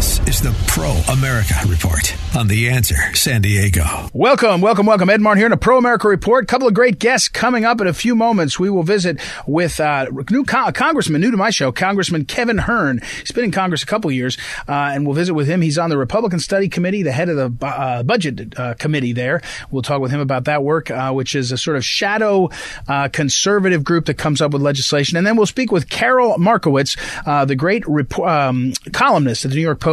This is the Pro America Report on The Answer San Diego. Welcome, welcome, welcome. Ed Martin here in a Pro America Report. Couple of great guests coming up in a few moments. We will visit with uh, new con- Congressman, new to my show, Congressman Kevin Hern. He's been in Congress a couple years, uh, and we'll visit with him. He's on the Republican Study Committee, the head of the uh, Budget uh, Committee there. We'll talk with him about that work, uh, which is a sort of shadow uh, conservative group that comes up with legislation. And then we'll speak with Karol Markowicz, the great rep- um, columnist at the New York Post,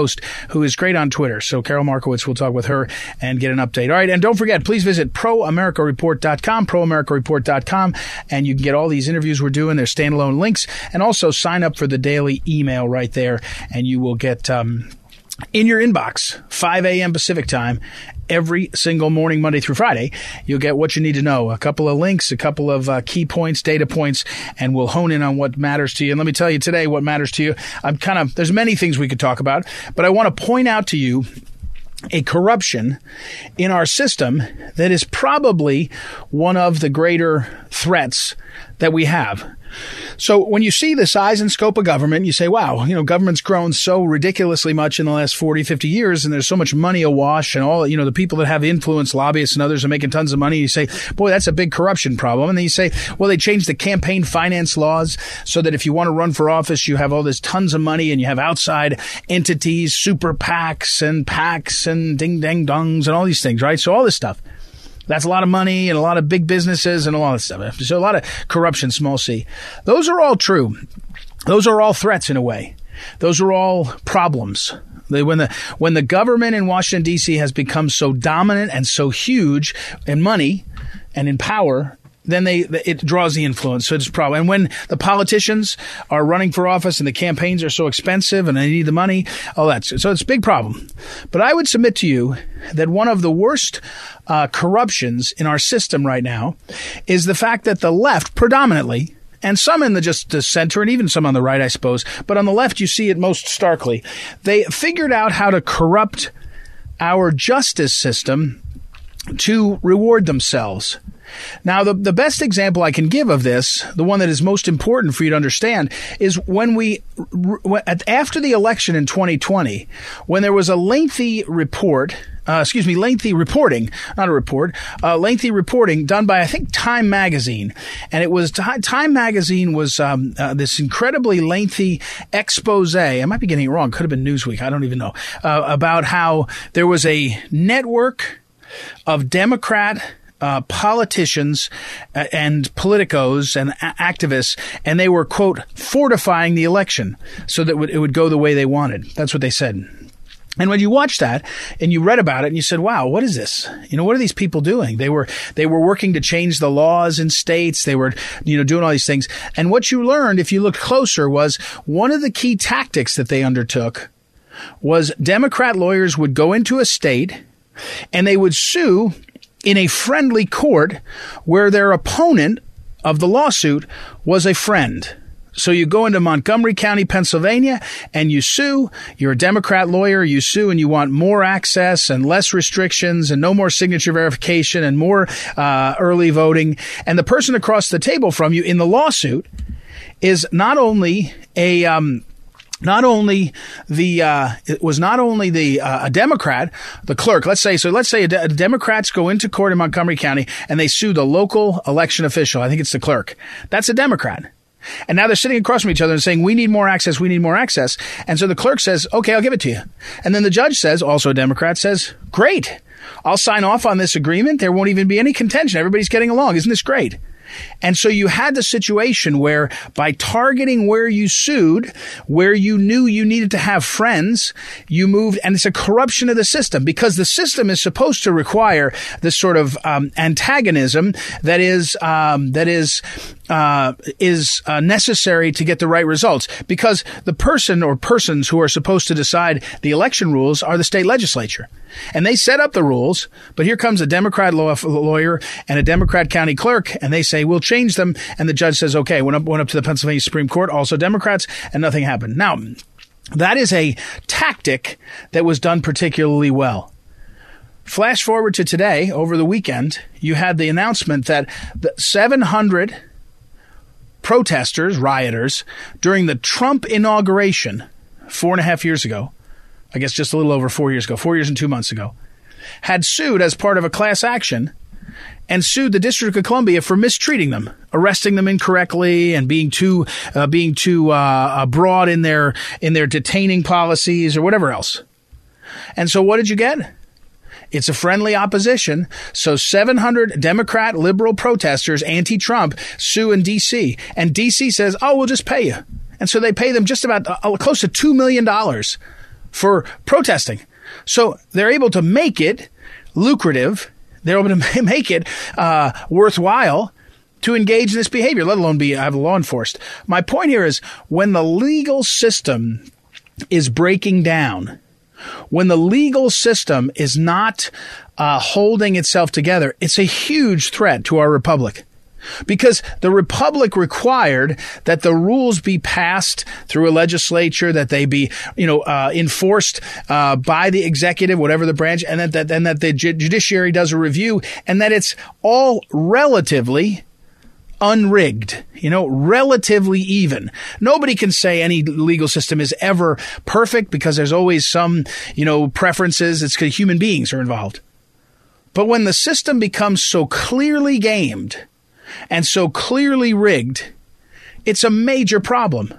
who is great on Twitter. So Karol Markowicz, we'll talk with her and get an update. All right. And don't forget, please visit proamericareport.com, proamericareport.com, and you can get all these interviews we're doing. There's standalone links and also sign up for the daily email right there and you will get, um, in your inbox, 5 a.m. Pacific time, every single morning, Monday through Friday. You'll get what you need to know. A couple of links, a couple of uh, key points, data points, and we'll hone in on what matters to you. And let me tell you today what matters to you. I'm kind of, there's many things we could talk about, but I want to point out to you a corruption in our system that is probably one of the greater threats that we have. So when you see the size and scope of government, you say, wow, you know, government's grown so ridiculously much in the last 40, 50 years, and there's so much money awash, and all, you know, the people that have influence, lobbyists and others are making tons of money. You say, boy, that's a big corruption problem. And then you say, well, they changed the campaign finance laws so that if you want to run for office, you have all this tons of money and you have outside entities, super PACs and PACs and ding dang dongs and all these things, right? So all this stuff. That's a lot of money and a lot of big businesses and a lot of stuff. So a lot of corruption, small c. Those are all true. Those are all threats in a way. Those are all problems. When the when the government in Washington D.C. has become so dominant and so huge in money and in power, then they it draws the influence. So it's problem. And when the politicians are running for office and the campaigns are so expensive and they need the money, all that. So it's a big problem. But I would submit to you that one of the worst uh, corruptions in our system right now is the fact that the left, predominantly, and some in the just the center and even some on the right, I suppose, but on the left you see it most starkly. They figured out how to corrupt our justice system to reward themselves. Now, the, the best example I can give of this, the one that is most important for you to understand, is when we, after the election in 2020, when there was a lengthy report uh, excuse me, lengthy reporting, not a report, uh, lengthy reporting done by, I think, Time Magazine. And it was, Time Magazine was um, uh, this incredibly lengthy expose. I might be getting it wrong. Could have been Newsweek. I don't even know. Uh, about how there was a network of Democrat uh, politicians uh, and politicos and a- activists, and they were quote fortifying the election so that it would, it would go the way they wanted. That's what they said. And when you watched that and you read about it and you said, wow, what is this? You know, what are these people doing? They were, they were working to change the laws in states. They were, you know, doing all these things. And what you learned, if you looked closer, was one of the key tactics that they undertook was Democrat lawyers would go into a state and they would sue in a friendly court where their opponent of the lawsuit was a friend. So you go into Montgomery County, Pennsylvania, and you sue. You're a Democrat lawyer. You sue and you want more access and less restrictions and no more signature verification and more uh, early voting. And the person across the table from you in the lawsuit is not only a um, not only the uh, it was not only the uh, a Democrat, the clerk. Let's say so. Let's say a de- Democrats go into court in Montgomery County and they sue the local election official. I think it's the clerk. That's a Democrat. And now they're sitting across from each other and saying, "We need more access. We need more access." And so the clerk says, "Okay, I'll give it to you." And then the judge says, also a Democrat, says, "Great, I'll sign off on this agreement. There won't even be any contention. Everybody's getting along. Isn't this great?" And so you had the situation where by targeting where you sued, where you knew you needed to have friends, you moved, and it's a corruption of the system because the system is supposed to require this sort of um, antagonism that is um, that is uh, is uh, necessary to get the right results because the person or persons who are supposed to decide the election rules are the state legislature. And they set up the rules, but here comes a Democrat law, lawyer and a Democrat county clerk, and they say, we'll change them. And the judge says, okay, went up, went up to the Pennsylvania Supreme Court, also Democrats, and nothing happened. Now, that is a tactic that was done particularly well. Flash forward to today, over the weekend, you had the announcement that the 700 protesters, rioters, during the Trump inauguration four and a half years ago, I guess just a little over four years ago, four years and two months ago, had sued as part of a class action and sued the District of Columbia for mistreating them, arresting them incorrectly, and being too uh, being too uh, broad in their in their detaining policies or whatever else. And so, what did you get? It's a friendly opposition. So 700 Democrat liberal protesters, anti Trump, sue in D.C. And D.C. says, oh, we'll just pay you. And so they pay them just about uh, close to $2 million for protesting. So they're able to make it lucrative. They're able to make it uh, worthwhile to engage in this behavior, let alone be have law enforced. My point here is when the legal system is breaking down, when the legal system is not uh, holding itself together, it's a huge threat to our republic. Because the republic required that the rules be passed through a legislature, that they be, you know, uh, enforced uh, by the executive, whatever the branch, and that, that and that the judiciary does a review, and that it's all relatively unrigged, you know, relatively even. Nobody can say any legal system is ever perfect because there's always some, you know, preferences. It's because human beings are involved. But when the system becomes so clearly gamed and so clearly rigged, it's a major problem.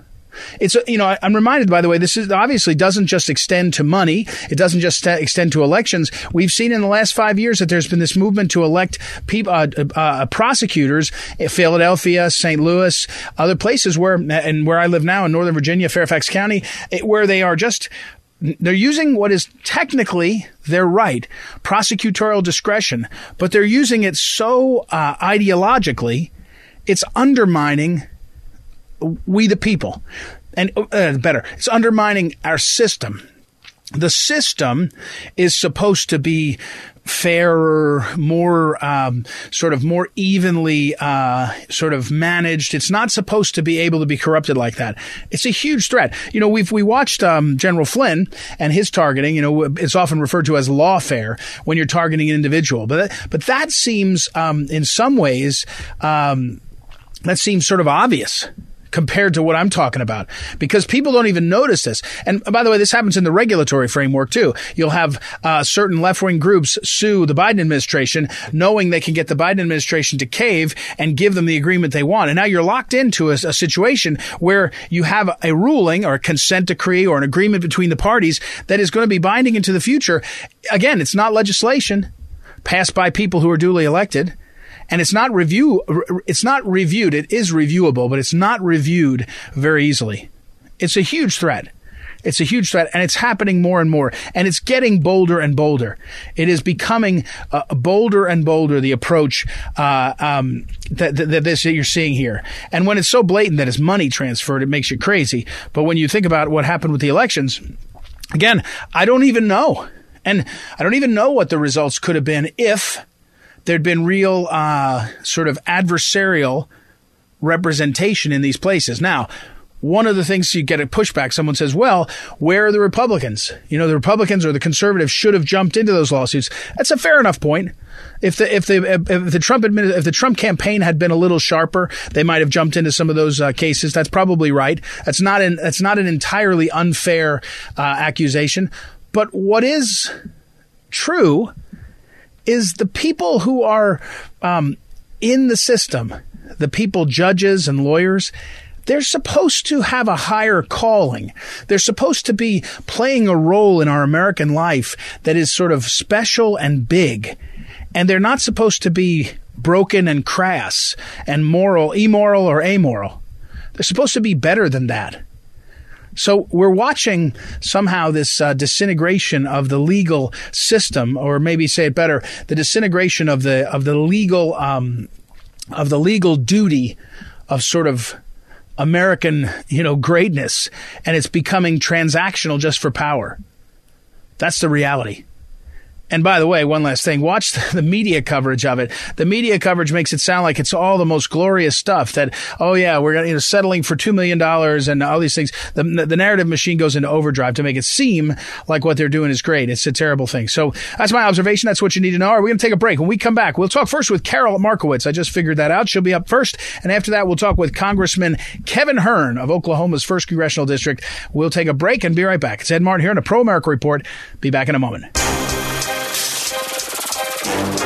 It's you know I'm reminded by the way this is obviously doesn't just extend to money. It doesn't just extend to elections. We've seen in the last five years that there's been this movement to elect people, uh, uh, prosecutors in Philadelphia, St. Louis, other places where and where I live now in Northern Virginia, Fairfax County, where they are just they're using what is technically their right, prosecutorial discretion, but they're using it so uh, ideologically, it's undermining we the people. And uh, better, it's undermining our system. The system is supposed to be fairer, more um, sort of more evenly uh, sort of managed. It's not supposed to be able to be corrupted like that. It's a huge threat. You know, we've we watched um, General Flynn and his targeting. You know, it's often referred to as lawfare when you're targeting an individual, but that, but that seems um, in some ways um, that seems sort of obvious compared to what I'm talking about because people don't even notice this. And by the way, this happens in the regulatory framework too. You'll have uh, certain left wing groups sue the Biden administration knowing they can get the Biden administration to cave and give them the agreement they want. And now you're locked into a, a situation where you have a ruling or a consent decree or an agreement between the parties that is going to be binding into the future. Again, it's not legislation passed by people who are duly elected and it's not review it's not reviewed. It is reviewable but it's not reviewed very easily. It's a huge threat. It's a huge threat and it's happening more and more. And it's getting bolder and bolder. It is becoming uh, bolder and bolder the approach uh, um, that, that, this that you're seeing here. And when it's so blatant that it's money transferred it makes you crazy. But when you think about what happened with the elections again i don't even know. And i don't even know what the results could have been if there'd been real uh, sort of adversarial representation in these places. Now, one of the things you get a pushback, someone says, well, where are the Republicans? You know, the Republicans or the conservatives should have jumped into those lawsuits. That's a fair enough point. If the if the if the Trump admin, if the Trump campaign had been a little sharper, they might have jumped into some of those uh, cases. That's probably right. That's not an that's not an entirely unfair uh, accusation. But what is true is the people who are um, in the system, the people, judges and lawyers, they're supposed to have a higher calling. They're supposed to be playing a role in our American life that is sort of special and big. And they're not supposed to be broken and crass and moral, immoral or amoral. They're supposed to be better than that. So we're watching somehow this uh, disintegration of the legal system, or maybe say it better, the disintegration of the of the legal um, of the legal duty of sort of American, you know, greatness and it's becoming transactional just for power. That's the reality. And by the way, one last thing, watch the media coverage of it. The media coverage makes it sound like it's all the most glorious stuff that, oh yeah, we're you know, settling for $2 million and all these things. The, the narrative machine goes into overdrive to make it seem like what they're doing is great. It's a terrible thing. So that's my observation. That's what you need to know. Are we going to take a break? When we come back, we'll talk first with Karol Markowicz. I just figured that out. She'll be up first. And after that, we'll talk with Congressman Kevin Hern of Oklahoma's 1st Congressional District. We'll take a break and be right back. It's Ed Martin here on a Pro America Report. Be back in a moment. Thank you.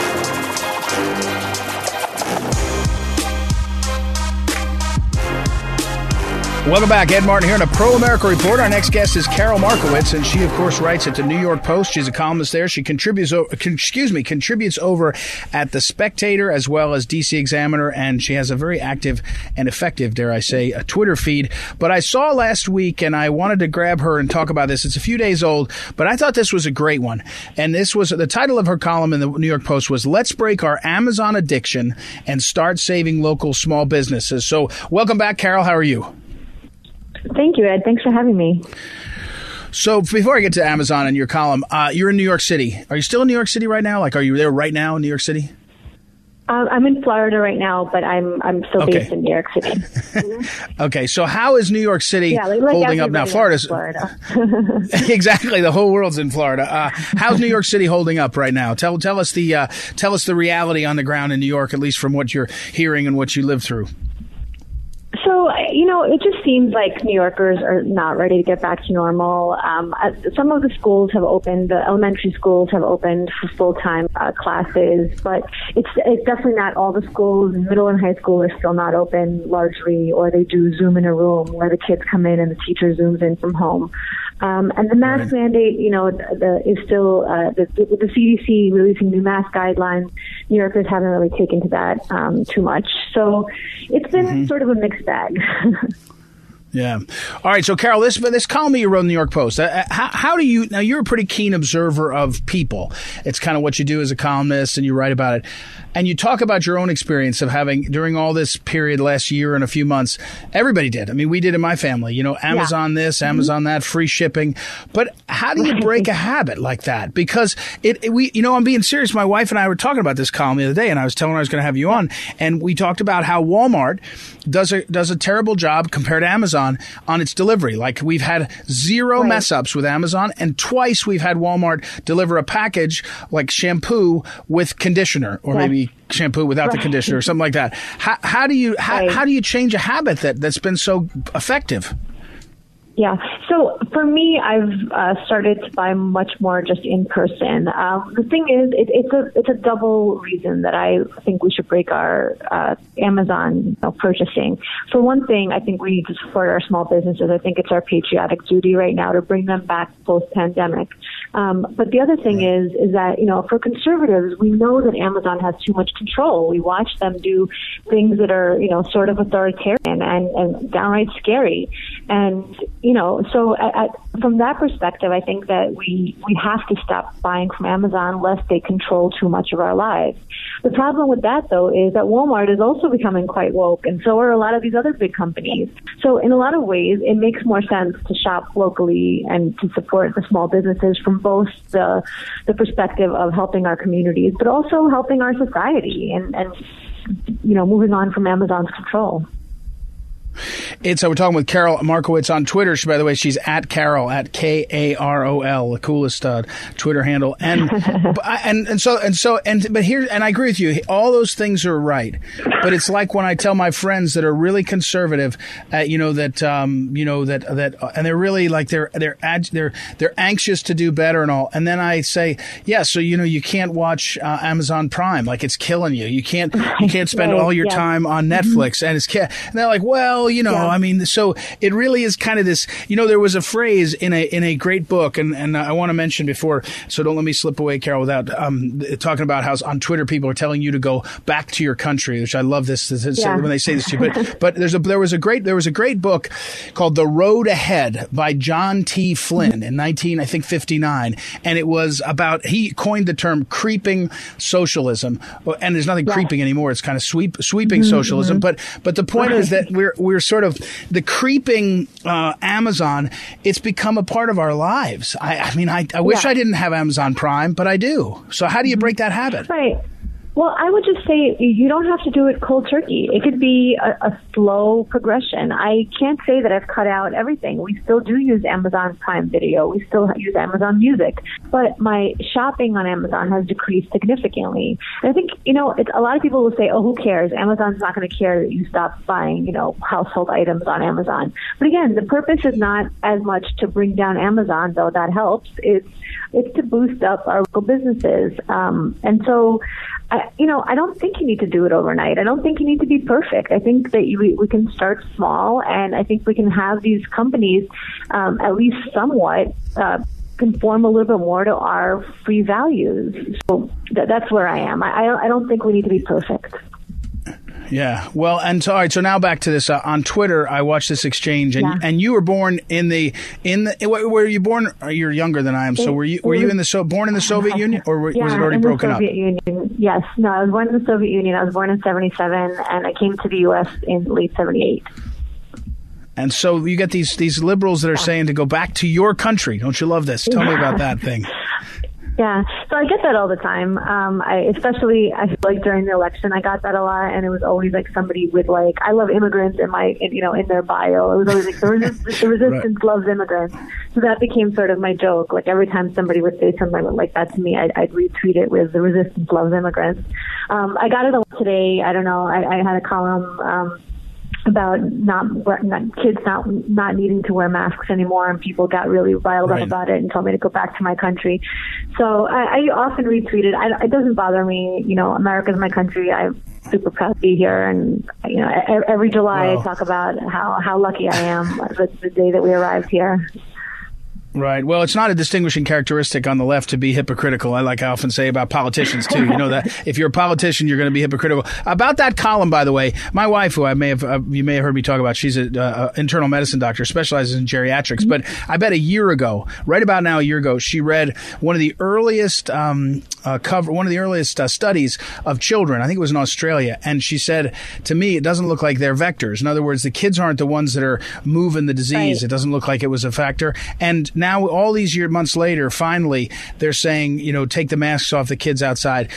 Welcome back. Ed Martin here in a Pro America Report. Our next guest is Karol Markowicz, and she, of course, writes at the New York Post. She's a columnist there. She contributes, excuse me, contributes over at the Spectator as well as DC Examiner, and she has a very active and effective, dare I say, a Twitter feed. But I saw last week, and I wanted to grab her and talk about this. It's a few days old, but I thought this was a great one. And this was the title of her column in the New York Post was "Let's Break Our Amazon Addiction and Start Saving Local Small Businesses." So, welcome back, Karol. How are you? Thank you, Ed. Thanks for having me. So before I get to Amazon and your column, uh, you're in New York City. Are you still in New York City right now? Like, are you there right now in New York City? Um, I'm in Florida right now, but I'm I'm still okay. based in New York City. Mm-hmm. okay, so how is New York City yeah, like, like holding up now? Florida's Florida. exactly. The whole world's in Florida. Uh, how's New York City holding up right now? Tell tell us the uh, tell us the reality on the ground in New York, at least from what you're hearing and what you live through. So, you know, it just seems like New Yorkers are not ready to get back to normal. Um, uh, some of the schools have opened, the elementary schools have opened for full time uh, classes, but it's, it's definitely not all the schools. Middle and high school are still not open largely, or they do Zoom in a room where the kids come in and the teacher zooms in from home. Um, and the mask right. mandate, you know, the, the, is still uh, the, the CDC releasing new mask guidelines. New Yorkers haven't really taken to that um, too much, so it's been mm-hmm. sort of a mixed bag. Yeah. All right. So, Karol, this this column you wrote in the New York Post. Uh, uh, how, how do you now? You're a pretty keen observer of people. It's kind of what you do as a columnist, and you write about it. And you talk about your own experience of having during all this period last year and a few months. Everybody did. I mean, we did in my family. You know, Amazon yeah. this, mm-hmm. Amazon that, free shipping. But how do you break a habit like that? Because it, it, we, you know, I'm being serious. My wife and I were talking about this column the other day, and I was telling her I was going to have you on, and we talked about how Walmart does a does a terrible job compared to Amazon on its delivery. Like we've had zero right. mess ups with Amazon, and twice we've had Walmart deliver a package like shampoo with conditioner, or maybe shampoo without right. the conditioner or something like that. How, how do you how, right. how do you change a habit that that's been so effective? Yeah. So for me, I've uh, started to buy much more just in person. Um, the thing is, it, it's a it's a double reason that I think we should break our uh, Amazon you know, purchasing. For one thing, I think we need to support our small businesses. I think it's our patriotic duty right now to bring them back post pandemic. Um, but the other thing is is that you know for conservatives, we know that Amazon has too much control. We watch them do things that are you know sort of authoritarian and and downright scary, and you know, so at, from that perspective, I think that we we have to stop buying from Amazon lest they control too much of our lives. The problem with that, though, is that Walmart is also becoming quite woke, and so are a lot of these other big companies. So, in a lot of ways, it makes more sense to shop locally and to support the small businesses from both the the perspective of helping our communities, but also helping our society and and you know moving on from Amazon's control. It's uh, we're talking with Karol Markowicz on Twitter. She, by the way, she's at Karol at K A R O L, the coolest uh, Twitter handle. And and and so and so and but here and I agree with you. All those things are right, but it's like when I tell my friends that are really conservative, uh, you know that um, you know that that and they're really like they're they're ad, they're they're anxious to do better and all. And then I say, yeah, so you know you can't watch uh, Amazon Prime, like it's killing you. You can't you can't spend all your yeah. time on mm-hmm. Netflix, mm-hmm. and it's and they're like, well Well, you know, Yeah. I mean, so it really is kind of this. You know, there was a phrase in a in a great book, and and I want to mention before, so don't let me slip away, Karol, without um, talking about how on Twitter people are telling you to go back to your country, which I love this, this- this- Yeah. when they say this to you. But but there's a there was a great there was a great book called The Road Ahead by John T. Flynn in 19 I think 59, and it was about he coined the term creeping socialism, and there's nothing creeping anymore. It's kind of sweep sweeping socialism. But but the point is that we're we're sort of the creeping uh, Amazon. It's become a part of our lives. I, I mean, I, I wish Yeah. I didn't have Amazon Prime, but I do. So how do you break that habit? Right. Well, I would just say you don't have to do it cold turkey. It could be a, a slow progression. I can't say that I've cut out everything. We still do use Amazon Prime Video. We still use Amazon Music, but my shopping on Amazon has decreased significantly. And I think you know, a lot of people will say, "Oh, who cares? Amazon's not going to care that you stop buying, you know, household items on Amazon." But again, the purpose is not as much to bring down Amazon, though that helps. It's it's to boost up our local businesses. Um, and so, I, you know, I don't think you need to do it overnight. I don't think you need to be perfect. I think that you, we, we can start small, and I think we can have these companies um, at least somewhat. Uh, conform a little bit more to our free values. So th- that's where I am. I, I I don't think we need to be perfect. Yeah. Well, and so, all right. So now back to this uh, on Twitter. I watched this exchange, and Yeah. and you were born in the in the were were you born? uh, You're younger than I am. So were you were you in the so born in the Soviet Union, or were, yeah, was it already in broken the up? Soviet Union. Yes. No, I was born in the Soviet Union. I was born in 77, and I came to the U.S. in late 78. And so you get these these liberals that are saying to go back to your country. Don't you love this? Tell me about that thing. Yeah, so I get that all the time. Um, I especially I feel like during the election I got that a lot, and it was always like somebody with like I love immigrants in my in, you know in their bio. It was always like the, resist- the resistance loves immigrants. So that became sort of my joke. Like every time somebody would say something like that to me, I'd, I'd retweet it with the resistance loves immigrants. Um, I got it a lot today. I don't know. I, I had a column. Um, about not, not kids not not needing to wear masks anymore, and people got really riled Right. up about it and told me to go back to my country. So I, I often retweet it. I, it doesn't bother me. You know, America's my country. I'm super proud to be here, and you know, every July Wow. I talk about how how lucky I am the, the day that we arrived here. Right. Well, it's not a distinguishing characteristic on the left to be hypocritical. I like I often say about politicians too. You know that if you're a politician, you're going to be hypocritical. About that column, by the way, my wife, who I may have uh, you may have heard me talk about, she's an uh, internal medicine doctor, specializes in geriatrics. But I bet a year ago, right about now, a year ago, she read one of the earliest um, uh, cover, one of the earliest uh, studies of children. I think it was in Australia, and she said to me, it doesn't look like they're vectors. In other words, the kids aren't the ones that are moving the disease. Right. It doesn't look like it was a factor. And now, all these year months later, finally, they're saying, you know, take the masks off the kids outside.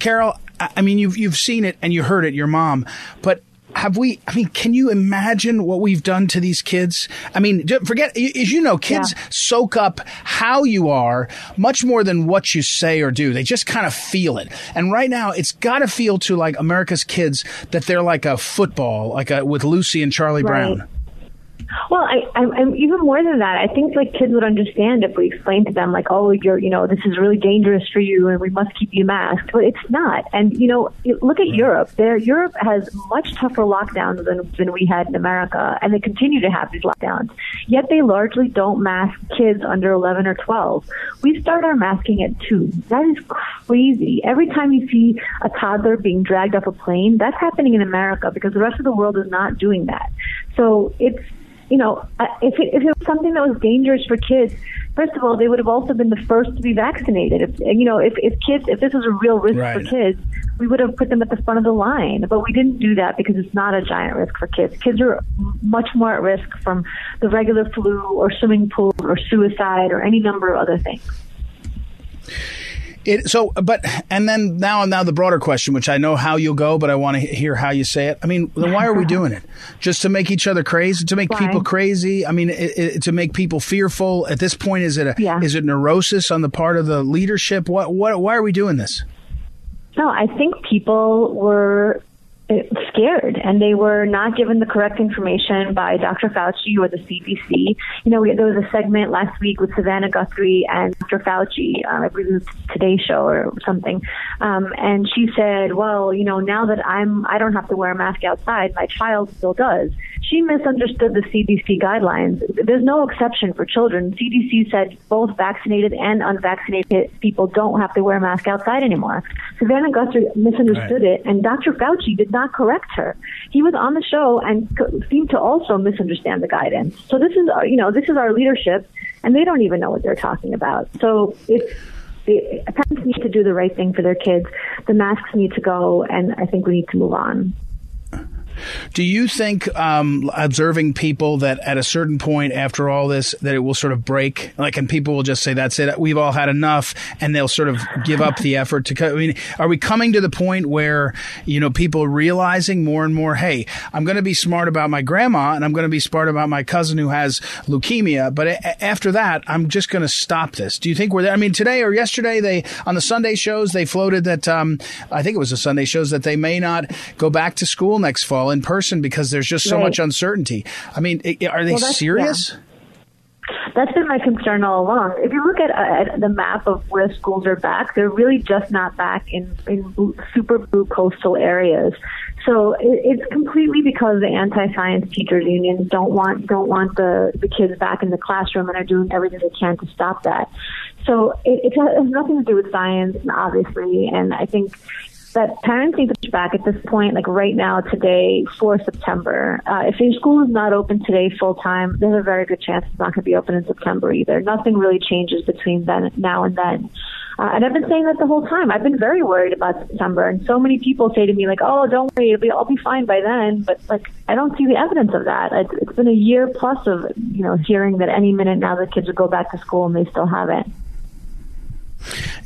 Karol, I I mean, you've you've seen it and you heard it, your mom, but. Have we? I mean, can you imagine what we've done to these kids? I mean, forget as you know, kids Yeah. soak up how you are much more than what you say or do. They just kind of feel it. And right now, it's got to feel to like America's kids that they're like a football, like a with Lucy and Charlie Right. Brown. Well, I, I'm, I'm even more than that. I think like kids would understand if we explained to them like, oh, you're, you know, this is really dangerous for you, and we must keep you masked. But it's not. And you know, look at Europe. There, Europe has much tougher lockdowns than than we had in America, and they continue to have these lockdowns. Yet they largely don't mask kids under 11 or 12. We start our masking at two. That is crazy. Every time you see a toddler being dragged off a plane, that's happening in America because the rest of the world is not doing that. So it's you know, if it, if it was something that was dangerous for kids, first of all, they would have also been the first to be vaccinated. If you know, if, if kids, if this was a real risk Right. for kids, we would have put them at the front of the line. But we didn't do that because it's not a giant risk for kids. Kids are much more at risk from the regular flu or swimming pool or suicide or any number of other things. It, so, but and then now and now the broader question, which I know how you'll go, but I want to hear how you say it. I mean, then why are we doing it? Just to make each other crazy, to make Why? people crazy? I mean, it, it, to make people fearful. At this point, is it a Yeah. is it neurosis on the part of the leadership? What what? Why are we doing this? No, I think people were scared and they were not given the correct information by Dr. Fauci or the CDC. You know, we, there was a segment last week with Savannah Guthrie and Dr. Fauci, um, I believe it was Today Show or something, um, and she said, "Well, you know, now that I'm, I don't have to wear a mask outside, my child still does." She misunderstood the CDC guidelines. There's no exception for children. CDC said both vaccinated and unvaccinated people don't have to wear a mask outside anymore. Savannah Guthrie misunderstood right. it, and Dr. Fauci did not correct her. He was on the show and seemed to also misunderstand the guidance. So this is, uh, you know, this is our leadership, and they don't even know what they're talking about. So it's the parents need to do the right thing for their kids. The masks need to go, and I think we need to move on. Do you think um, observing people that at a certain point after all this that it will sort of break, like, and people will just say that's it, we've all had enough, and they'll sort of give up the effort to. Cut I mean, are we coming to the point where you know people realizing more and more, hey, I'm going to be smart about my grandma and I'm going to be smart about my cousin who has leukemia, but a- after that, I'm just going to stop this. Do you think we're there? I mean, today or yesterday, they on the Sunday shows they floated that um, I think it was the Sunday shows that they may not go back to school next fall in person because there's just so right. much uncertainty. I mean, are they well, serious? Yeah. That's been my concern all along. If you look at, uh, at, the map of where schools are back, they're really just not back in, in super blue coastal areas. So it, it's completely because the anti-science teachers unions don't want don't want the, the kids back in the classroom and are doing everything they can to stop that. So it, it has nothing to do with science, obviously, and I think that parents need to push back at this point, like right now, today, for September. Uh, if your school is not open today full time, there's a very good chance it's not going to be open in September either. Nothing really changes between then now and then. Uh, and I've been saying that the whole time. I've been very worried about September, and so many people say to me like, "Oh, don't worry, it'll be, I'll be fine by then." But like, I don't see the evidence of that. It's, it's been a year plus of you know hearing that any minute now the kids will go back to school and they still haven't.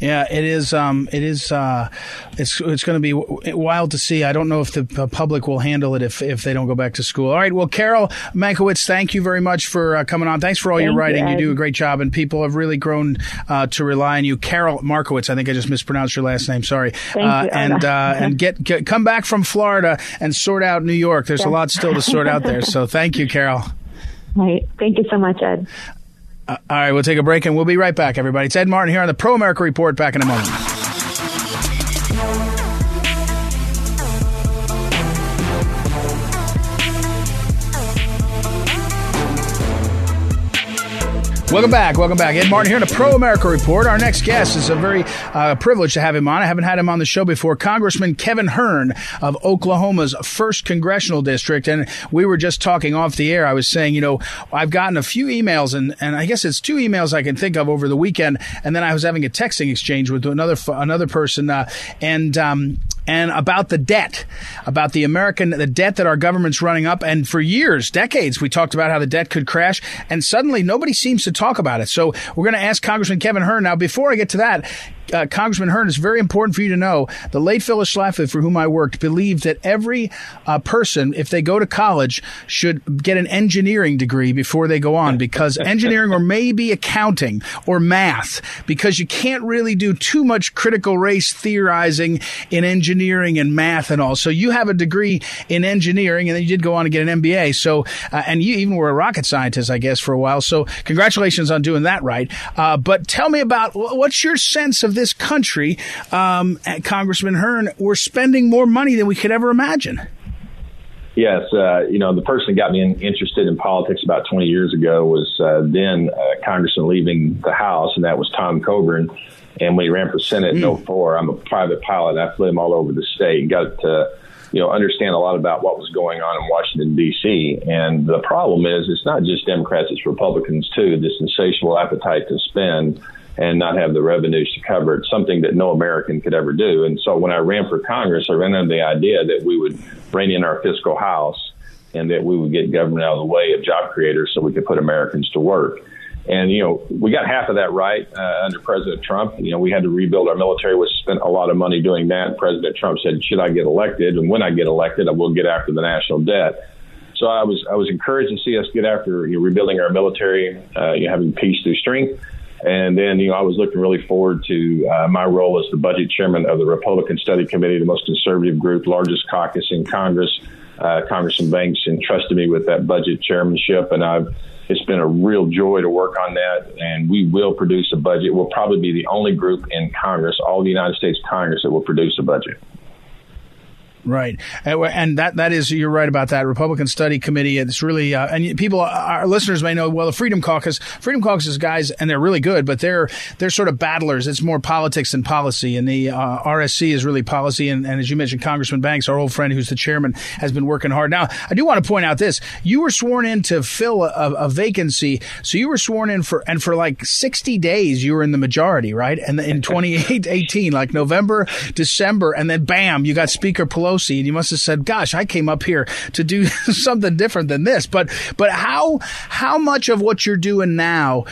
Yeah, it is. Um, it is. Uh, it's it's going to be wild to see. I don't know if the public will handle it if if they don't go back to school. All right. Well, Karol Mankowitz, thank you very much for uh, coming on. Thanks for all thank your writing. You, you, do a great job, and people have really grown uh, to rely on you. Karol Markowicz. I think I just mispronounced your last name. Sorry. Thank uh, you. And uh, and get, get come back from Florida and sort out New York. There's a lot still to sort out there. So thank you, Karol. Right. Thank you so much, Ed. Uh, all right, we'll take a break and we'll be right back, everybody. It's Ed Martin here on the Pro America Report. Back in a moment. Welcome back. Welcome back. Ed Martin here in a Pro America Report. Our next guest is a very uh, privilege to have him on. I haven't had him on the show before. Congressman Kevin Hern of Oklahoma's first congressional district. And we were just talking off the air. I was saying, you know, I've gotten a few emails and, and I guess it's two emails I can think of over the weekend. And then I was having a texting exchange with another, another person. Uh, and, um, and about the debt, about the American, the debt that our government's running up. And for years, decades, we talked about how the debt could crash. And suddenly nobody seems to talk about it. So we're going to ask Congressman Kevin Hern. Now, before I get to that, uh, Congressman Hern, it's very important for you to know the late Phyllis Schlafly, for whom I worked, believed that every uh, person, if they go to college, should get an engineering degree before they go on because engineering or maybe accounting or math, because you can't really do too much critical race theorizing in engineering and math and all. So you have a degree in engineering and then you did go on to get an MBA. So, uh, and you even were a rocket scientist, I guess, for a while. So congratulations on doing that right. Uh, but tell me about what's your sense of this country, um, Congressman Hern, we're spending more money than we could ever imagine. Yes, uh, you know the person that got me in, interested in politics about 20 years ago was uh, then uh, Congressman leaving the House, and that was Tom Coburn. And when he ran for Senate mm. in 04, I'm a private pilot. I flew him all over the state and got to you know understand a lot about what was going on in Washington D.C. And the problem is, it's not just Democrats; it's Republicans too. This insatiable appetite to spend and not have the revenues to cover it, something that no American could ever do. And so when I ran for Congress, I ran under the idea that we would rein in our fiscal house and that we would get government out of the way of job creators so we could put Americans to work. And, you know, we got half of that right uh, under President Trump. You know, we had to rebuild our military, We spent a lot of money doing that. President Trump said, should I get elected? And when I get elected, I will get after the national debt. So I was I was encouraged to see us get after you know, rebuilding our military, uh, you know, having peace through strength. And then, you know, I was looking really forward to uh, my role as the budget chairman of the Republican Study Committee, the most conservative group, largest caucus in Congress. Uh, Congressman Banks entrusted me with that budget chairmanship, and I've It's been a real joy to work on that, and we will produce a budget. We'll probably be the only group in Congress, all the United States Congress, that will produce a budget. Right, and that that is you're right about that Republican Study Committee. It's really uh, and people, our listeners may know well the Freedom Caucus. Freedom Caucus is guys, and they're really good, but they're they're sort of battlers. It's more politics than policy, and the uh, RSC is really policy. And, and, as you mentioned, Congressman Banks, our old friend who's the chairman, has been working hard. Now, I do want to point out this: you were sworn in to fill a, a vacancy, so you were sworn in for and for like 60 days you were in the majority, right? And in 2018, like November, December, and then bam, you got Speaker Pelosi And you must have said, "Gosh, I came up here to do something different than this." But but how how much of what you're doing now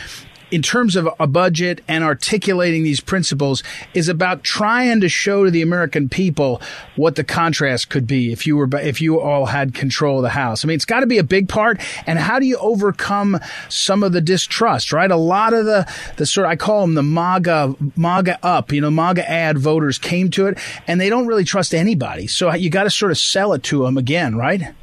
in terms of a budget and articulating these principles is about trying to show to the American people what the contrast could be if you were if you all had control of the House. I mean, it's got to be a big part. And how do you overcome some of the distrust? Right, a lot of the the sort I call them the MAGA MAGA up, you know, MAGA ad voters came to it, and they don't really trust anybody. So you got to sort of sell it to them again, right?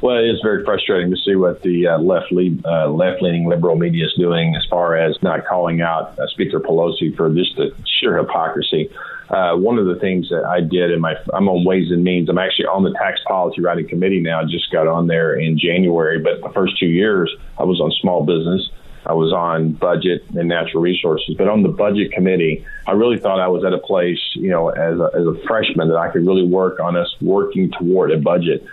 Well, it is very frustrating to see what the uh, left lead, uh, left leaning liberal media is doing as far as not calling out uh, Speaker Pelosi for just the sheer hypocrisy. Uh, one of the things that I did in my I'm on Ways and Means. I'm actually on the tax policy writing committee now. I just got on there in January, but the first two years I was on small business. I was on budget and natural resources, but on the budget committee, I really thought I was at a place, you know, as a, as a freshman that I could really work on us working toward a budget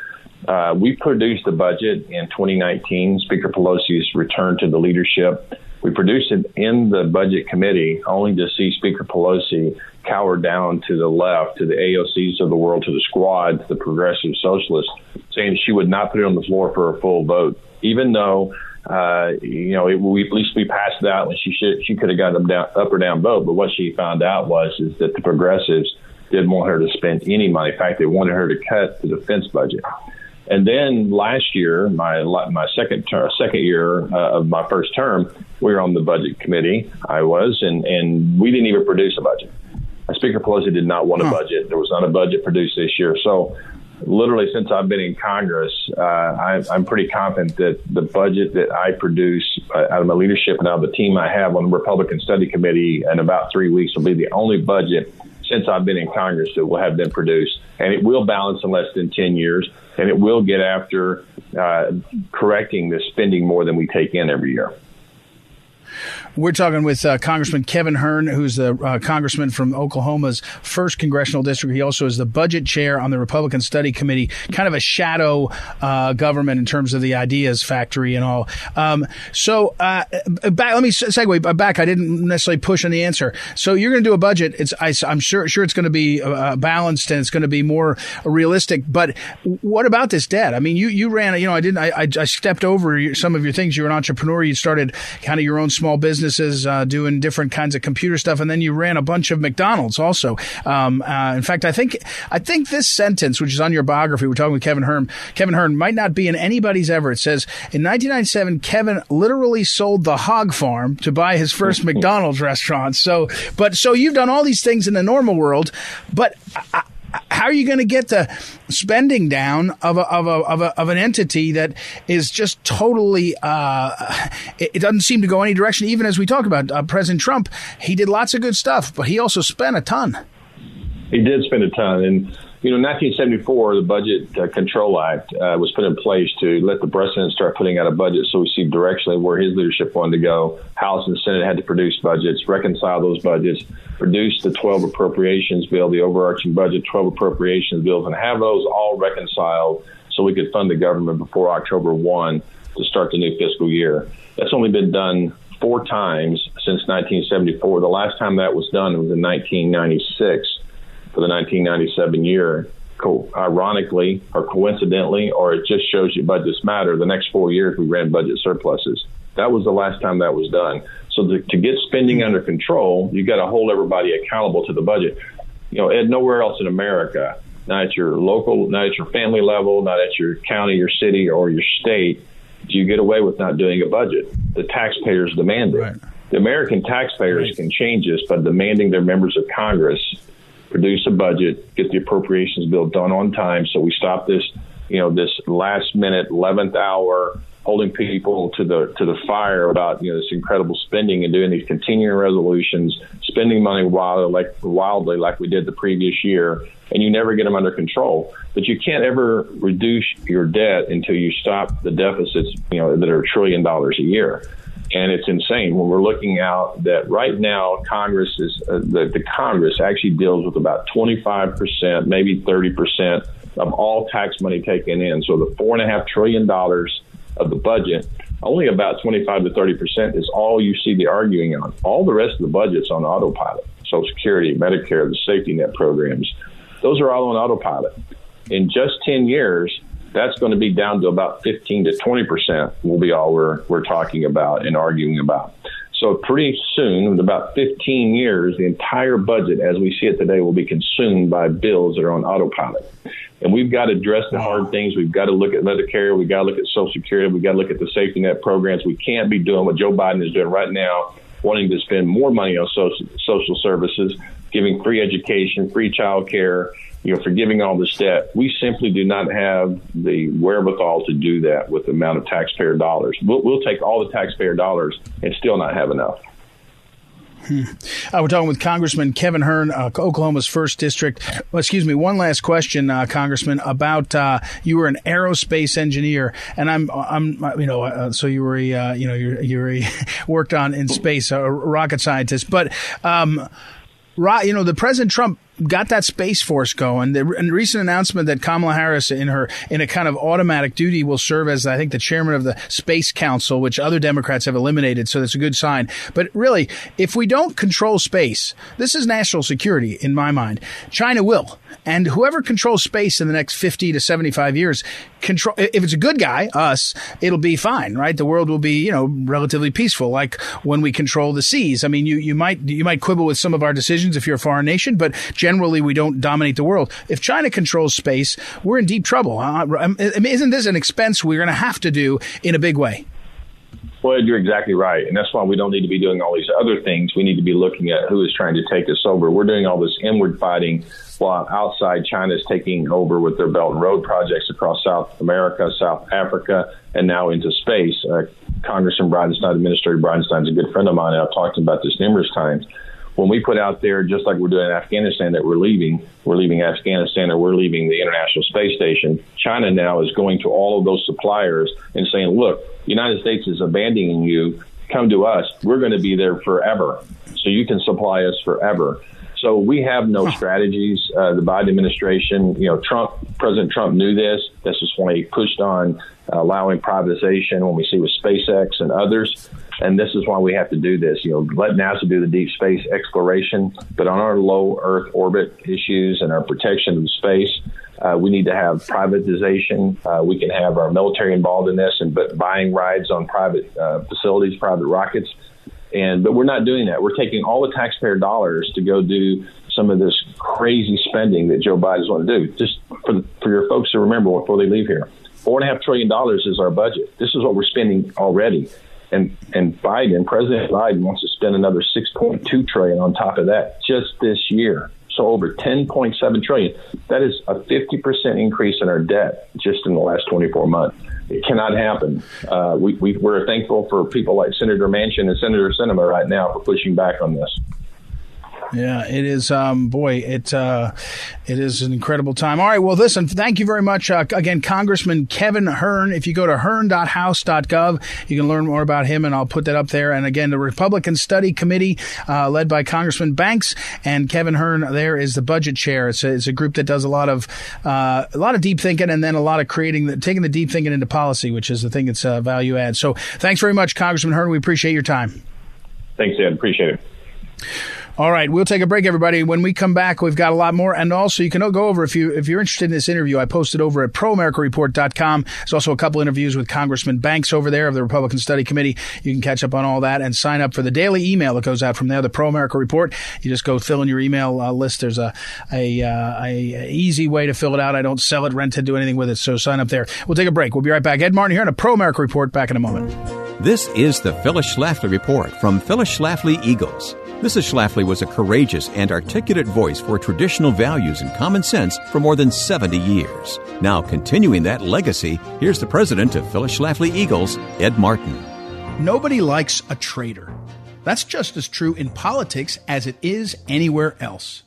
uh, we produced a budget in 2019. Speaker Pelosi's return to the leadership. We produced it in the budget committee only to see Speaker Pelosi cower down to the left, to the AOCs of the world, to the squad, to the progressive socialists, saying she would not put it on the floor for a full vote, even though uh, you know, it, we, at least we passed that when she should, she could have gotten a down, up or down vote. But what she found out was is that the progressives didn't want her to spend any money. In fact, they wanted her to cut the defense budget. And then last year, my my second ter- second year uh, of my first term, we were on the budget committee. I was, and and we didn't even produce a budget. Speaker Pelosi did not want a budget. There was not a budget produced this year. So, literally, since I've been in Congress, uh, I, I'm pretty confident that the budget that I produce uh, out of my leadership and out of the team I have on the Republican Study Committee in about three weeks will be the only budget since I've been in Congress that will have been produced, and it will balance in less than ten years and it will get after uh, correcting the spending more than we take in every year. We're talking with uh, Congressman Kevin Hern, who's the uh, congressman from Oklahoma's first congressional district. He also is the budget chair on the Republican Study Committee, kind of a shadow uh, government in terms of the ideas factory and all. Um, so, uh, back, let me segue back. I didn't necessarily push on the answer. So, you're going to do a budget. It's I, am sure sure it's going to be uh, balanced and it's going to be more realistic. But what about this debt? I mean, you you ran. You know, I didn't. I, I stepped over some of your things. You're an entrepreneur. You started kind of your own small businesses uh, doing different kinds of computer stuff, and then you ran a bunch of McDonald's also. Um, uh, in fact, I think I think this sentence, which is on your biography, we're talking with Kevin Hern. Kevin Hern might not be in anybody's ever. It says in 1997, Kevin literally sold the hog farm to buy his first McDonald's restaurant. So, but so you've done all these things in the normal world, but. I, how are you going to get the spending down of a, of a, of, a, of an entity that is just totally uh, it, it, doesn't seem to go any direction even as we talk about uh, president trump he did lots of good stuff but he also spent a ton. He did spend a ton and you know, 1974, the Budget uh, Control Act uh, was put in place to let the president start putting out a budget so we see directionally where his leadership wanted to go. House and Senate had to produce budgets, reconcile those budgets, produce the 12 appropriations bill, the overarching budget, 12 appropriations bills, and have those all reconciled so we could fund the government before October 1 to start the new fiscal year. That's only been done four times since 1974. The last time that was done was in 1996 for the 1997 year. Co- ironically or coincidentally, or it just shows you budgets matter. The next four years we ran budget surpluses. That was the last time that was done. So to, to get spending under control, you got to hold everybody accountable to the budget. You know, Ed, nowhere else in America, not at your local, not at your family level, not at your county, your city, or your state, do you get away with not doing a budget. The taxpayers demand it. Right. The American taxpayers right. can change this by demanding their members of Congress produce a budget, get the appropriations bill done on time, so we stop this, you know, this last minute, eleventh hour holding people to the to the fire about you know this incredible spending and doing these continuing resolutions, spending money wildly like wildly like we did the previous year, and you never get them under control. But you can't ever reduce your debt until you stop the deficits you know that are a trillion dollars a year. And it's insane when we're looking out that right now Congress is uh, the, the Congress actually deals with about 25 percent, maybe 30 percent of all tax money taken in. So the four and a half trillion dollars of the budget, only about 25 to 30 percent is all you see the arguing on. All the rest of the budget's on autopilot. Social Security, Medicare, the safety net programs, those are all on autopilot. In just 10 years, that's going to be down to about 15 to 20 percent will be all we're, we're talking about and arguing about. So pretty soon, in about 15 years, the entire budget as we see it today will be consumed by bills that are on autopilot. And we've got to address the hard things. We've got to look at Medicare. We've got to look at Social Security. We've got to look at the safety net programs. We can't be doing what Joe Biden is doing right now, wanting to spend more money on social, social services, giving free education, free child care, you know, forgiving all this debt. We simply do not have the wherewithal to do that with the amount of taxpayer dollars. We'll, we'll take all the taxpayer dollars and still not have enough. Hmm. Uh, we're talking with Congressman Kevin Hern, uh, Oklahoma's first district. Well, excuse me. One last question, uh, Congressman, about uh, you were an aerospace engineer, and I'm, I'm, you know, uh, so you were, a, uh, you know, you're, you're a, worked on in space, a rocket scientist, but, um, you know, the President Trump got that space force going. The recent announcement that Kamala Harris, in her in a kind of automatic duty, will serve as I think the chairman of the Space Council, which other Democrats have eliminated. So that's a good sign. But really, if we don't control space, this is national security in my mind. China will, and whoever controls space in the next fifty to seventy-five years, control. If it's a good guy, us, it'll be fine, right? The world will be you know relatively peaceful, like when we control the seas. I mean, you you might you might quibble with some of our decisions if you're a foreign nation, but generally we don't dominate the world. If China controls space, we're in deep trouble. Huh? Isn't this an expense we're going to have to do in a big way? Well, you're exactly right. And that's why we don't need to be doing all these other things. We need to be looking at who is trying to take us over. We're doing all this inward fighting while outside China is taking over with their Belt and Road projects across South America, South Africa, and now into space. Uh, Congressman Bridenstine, Administrator Bridenstine is a good friend of mine, and I've talked about this numerous times when we put out there, just like we're doing in Afghanistan, that we're leaving, we're leaving Afghanistan or we're leaving the International Space Station, China now is going to all of those suppliers and saying, look, the United States is abandoning you. Come to us. We're going to be there forever. So you can supply us forever. So we have no strategies. Uh, the Biden administration, you know, Trump, President Trump knew this. This is why he pushed on uh, allowing privatization when we see with SpaceX and others. And this is why we have to do this. You know, let NASA do the deep space exploration, but on our low Earth orbit issues and our protection of space, uh, we need to have privatization. Uh, we can have our military involved in this, and but buying rides on private uh, facilities, private rockets. And but we're not doing that. We're taking all the taxpayer dollars to go do some of this crazy spending that Joe Biden's want to do. Just for for your folks to remember before they leave here, four and a half trillion dollars is our budget. This is what we're spending already and and Biden, President Biden, wants to spend another 6.2 trillion on top of that just this year. So over 10.7 trillion. That is a 50 percent increase in our debt just in the last 24 months. It cannot happen. Uh, we, we, we're thankful for people like Senator Manchin and Senator Sinema right now for pushing back on this. Yeah, it is. Um, boy, it uh, it is an incredible time. All right, well, listen, thank you very much uh, again, Congressman Kevin Hern. If you go to hern.house.gov, you can learn more about him, and I'll put that up there. And again, the Republican Study Committee, uh, led by Congressman Banks and Kevin Hern, there is the budget chair. It's a, it's a group that does a lot of uh, a lot of deep thinking, and then a lot of creating the, taking the deep thinking into policy, which is the thing that's uh, value add. So, thanks very much, Congressman Hern. We appreciate your time. Thanks, Ed. Appreciate it. All right, we'll take a break, everybody. When we come back, we've got a lot more, and also you can go over if you if you're interested in this interview. I posted over at proamericareport.com. There's also a couple interviews with Congressman Banks over there of the Republican Study Committee. You can catch up on all that and sign up for the daily email that goes out from there, the Pro America Report. You just go fill in your email uh, list. There's a a, uh, a easy way to fill it out. I don't sell it, rent it, do anything with it. So sign up there. We'll take a break. We'll be right back. Ed Martin here on a Pro America Report. Back in a moment. This is the Phyllis Schlafly Report from Phyllis Schlafly Eagles. Mrs. Schlafly was a courageous and articulate voice for traditional values and common sense for more than 70 years. Now, continuing that legacy, here's the president of Phyllis Schlafly Eagles, Ed Martin. Nobody likes a traitor. That's just as true in politics as it is anywhere else.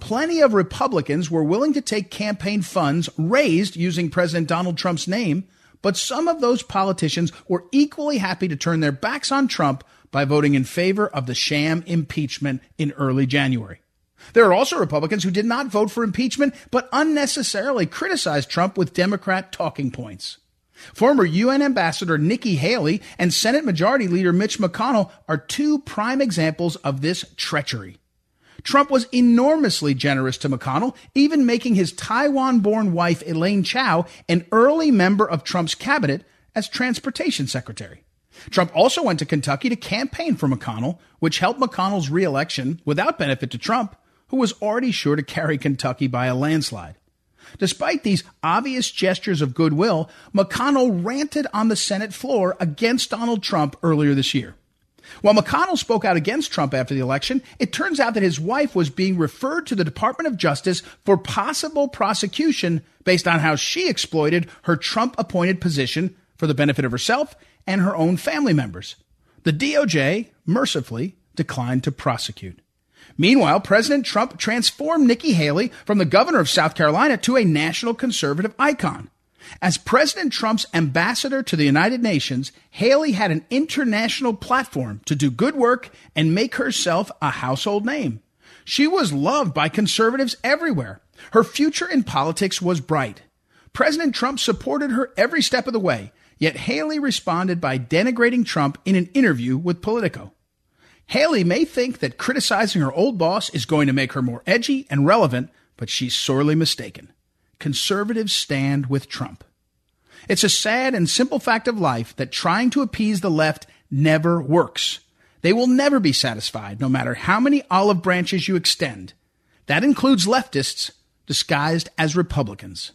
Plenty of Republicans were willing to take campaign funds raised using President Donald Trump's name, but some of those politicians were equally happy to turn their backs on Trump by voting in favor of the sham impeachment in early January. There are also Republicans who did not vote for impeachment, but unnecessarily criticized Trump with Democrat talking points. Former UN Ambassador Nikki Haley and Senate Majority Leader Mitch McConnell are two prime examples of this treachery. Trump was enormously generous to McConnell, even making his Taiwan born wife Elaine Chao an early member of Trump's cabinet as transportation secretary. Trump also went to Kentucky to campaign for McConnell, which helped McConnell's reelection without benefit to Trump, who was already sure to carry Kentucky by a landslide. Despite these obvious gestures of goodwill, McConnell ranted on the Senate floor against Donald Trump earlier this year. While McConnell spoke out against Trump after the election, it turns out that his wife was being referred to the Department of Justice for possible prosecution based on how she exploited her Trump appointed position for the benefit of herself and her own family members. The DOJ mercifully declined to prosecute. Meanwhile, President Trump transformed Nikki Haley from the governor of South Carolina to a national conservative icon. As President Trump's ambassador to the United Nations, Haley had an international platform to do good work and make herself a household name. She was loved by conservatives everywhere. Her future in politics was bright. President Trump supported her every step of the way, yet Haley responded by denigrating Trump in an interview with Politico. Haley may think that criticizing her old boss is going to make her more edgy and relevant, but she's sorely mistaken. Conservatives stand with Trump. It's a sad and simple fact of life that trying to appease the left never works. They will never be satisfied, no matter how many olive branches you extend. That includes leftists disguised as Republicans.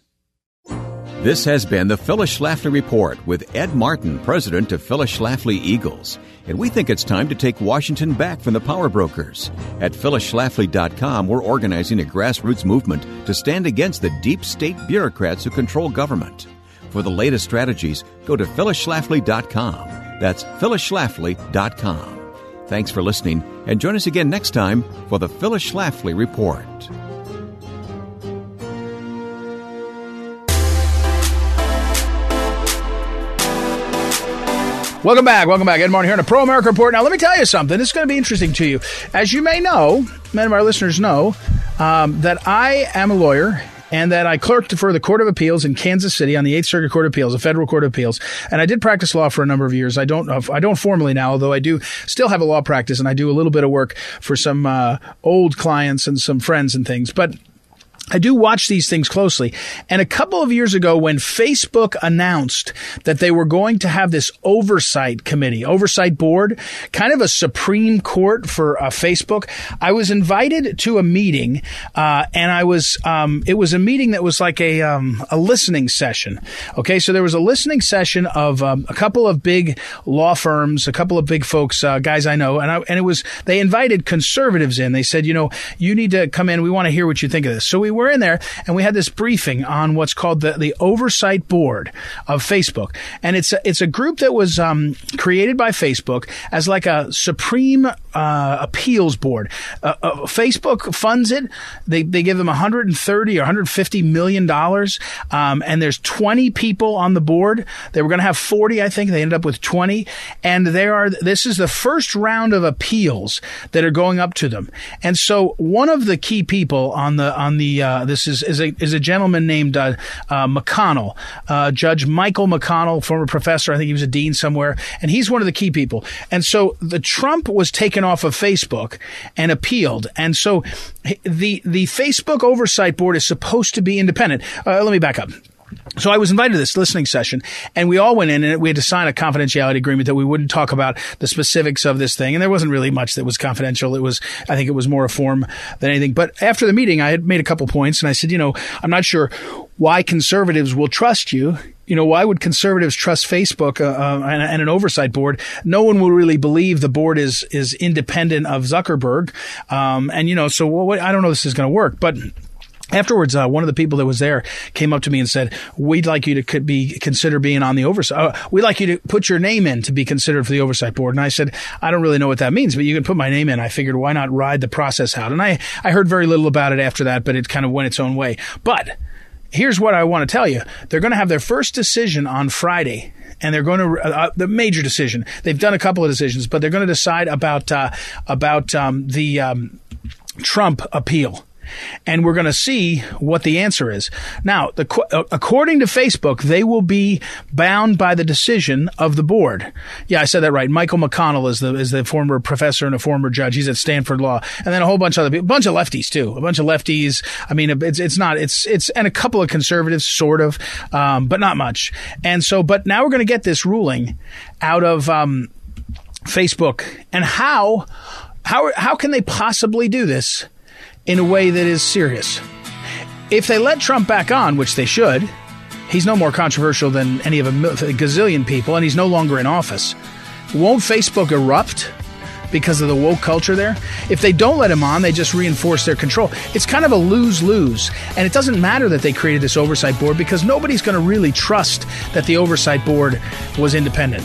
This has been the Phyllis Schlafly Report with Ed Martin, president of Phyllis Schlafly Eagles. And we think it's time to take Washington back from the power brokers. At phyllisschlafly.com, we're organizing a grassroots movement to stand against the deep state bureaucrats who control government. For the latest strategies, go to phyllisschlafly.com. That's phyllisschlafly.com. Thanks for listening, and join us again next time for the Phyllis Schlafly Report. Welcome back. Welcome back. Ed Martin here on a Pro America Report. Now, let me tell you something. Is going to be interesting to you. As you may know, many of our listeners know, um, that I am a lawyer and that I clerked for the Court of Appeals in Kansas City on the Eighth Circuit Court of Appeals, a federal court of appeals. And I did practice law for a number of years. I don't, I don't formally now, although I do still have a law practice and I do a little bit of work for some uh, old clients and some friends and things. But I do watch these things closely. And a couple of years ago, when Facebook announced that they were going to have this oversight committee, oversight board, kind of a Supreme Court for uh, Facebook, I was invited to a meeting, uh, and I was, um, it was a meeting that was like a, um, a listening session. Okay. So there was a listening session of um, a couple of big law firms, a couple of big folks, uh, guys I know, and I, and it was, they invited conservatives in. They said, you know, you need to come in. We want to hear what you think of this. So we were in there and we had this briefing on what's called the, the oversight board of Facebook. And it's a, it's a group that was um, created by Facebook as like a supreme uh, appeals board. Uh, uh, Facebook funds it. They, they give them 130 or 150 million dollars. Um, and there's 20 people on the board. They were going to have 40, I think. They ended up with 20. And there are, this is the first round of appeals that are going up to them. And so one of the key people on the, on the, uh, this is, is a, is a gentleman named, uh, uh, McConnell, uh, Judge Michael McConnell, former professor. I think he was a dean somewhere. And he's one of the key people. And so the Trump was taken off of Facebook and appealed. And so the, the Facebook oversight board is supposed to be independent. Uh, let me back up. So I was invited to this listening session, and we all went in, and we had to sign a confidentiality agreement that we wouldn't talk about the specifics of this thing. And there wasn't really much that was confidential. It was, I think, it was more a form than anything. But after the meeting, I had made a couple points, and I said, you know, I'm not sure why conservatives will trust you. You know, why would conservatives trust Facebook uh, uh, and, and, an oversight board? No one will really believe the board is is independent of Zuckerberg. Um, and you know, so what, I don't know this is going to work, but Afterwards, uh, one of the people that was there came up to me and said, "We'd like you to be consider being on the oversight. Uh, we'd like you to put your name in to be considered for the oversight board." And I said, "I don't really know what that means, but you can put my name in." I figured, why not ride the process out? And I I heard very little about it after that, but it kind of went its own way. But here's what I want to tell you: they're going to have their first decision on Friday and they're going to uh, uh, the major decision. They've done a couple of decisions, but they're going to decide about uh, about um, the um, Trump appeal and we're going to see what the answer is. Now, the, uh, according to Facebook, they will be bound by the decision of the board. Yeah, I said that right. Michael McConnell is the is the former professor and a former judge. He's at Stanford Law, and then a whole bunch of other people, a bunch of lefties too, a bunch of lefties. I mean, it's it's not it's it's and a couple of conservatives, sort of, um, but not much. And so, but now we're going to get this ruling out of um, Facebook, and how how how can they possibly do this? In a way that is serious. If they let Trump back on, which they should, he's no more controversial than any of a gazillion people, and he's no longer in office. Won't Facebook erupt because of the woke culture there? If they don't let him on, they just reinforce their control. It's kind of a lose lose. And it doesn't matter that they created this oversight board because nobody's going to really trust that the oversight board was independent.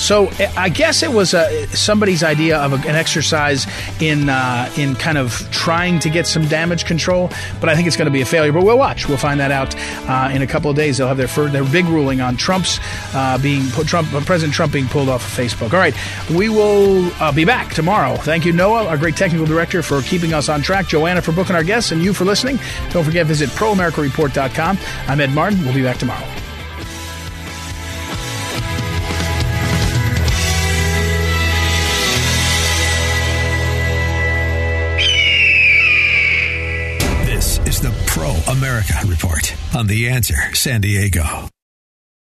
So I guess it was uh, somebody's idea of a, an exercise in uh, in kind of trying to get some damage control, but I think it's going to be a failure. But we'll watch. We'll find that out uh, in a couple of days. They'll have their first, their big ruling on Trump's uh, being Trump uh, President Trump being pulled off of Facebook. All right, we will uh, be back tomorrow. Thank you, Noah, our great technical director, for keeping us on track. Joanna for booking our guests, and you for listening. Don't forget visit proamericareport.com. I'm Ed Martin. We'll be back tomorrow. America Report on The Answer San Diego.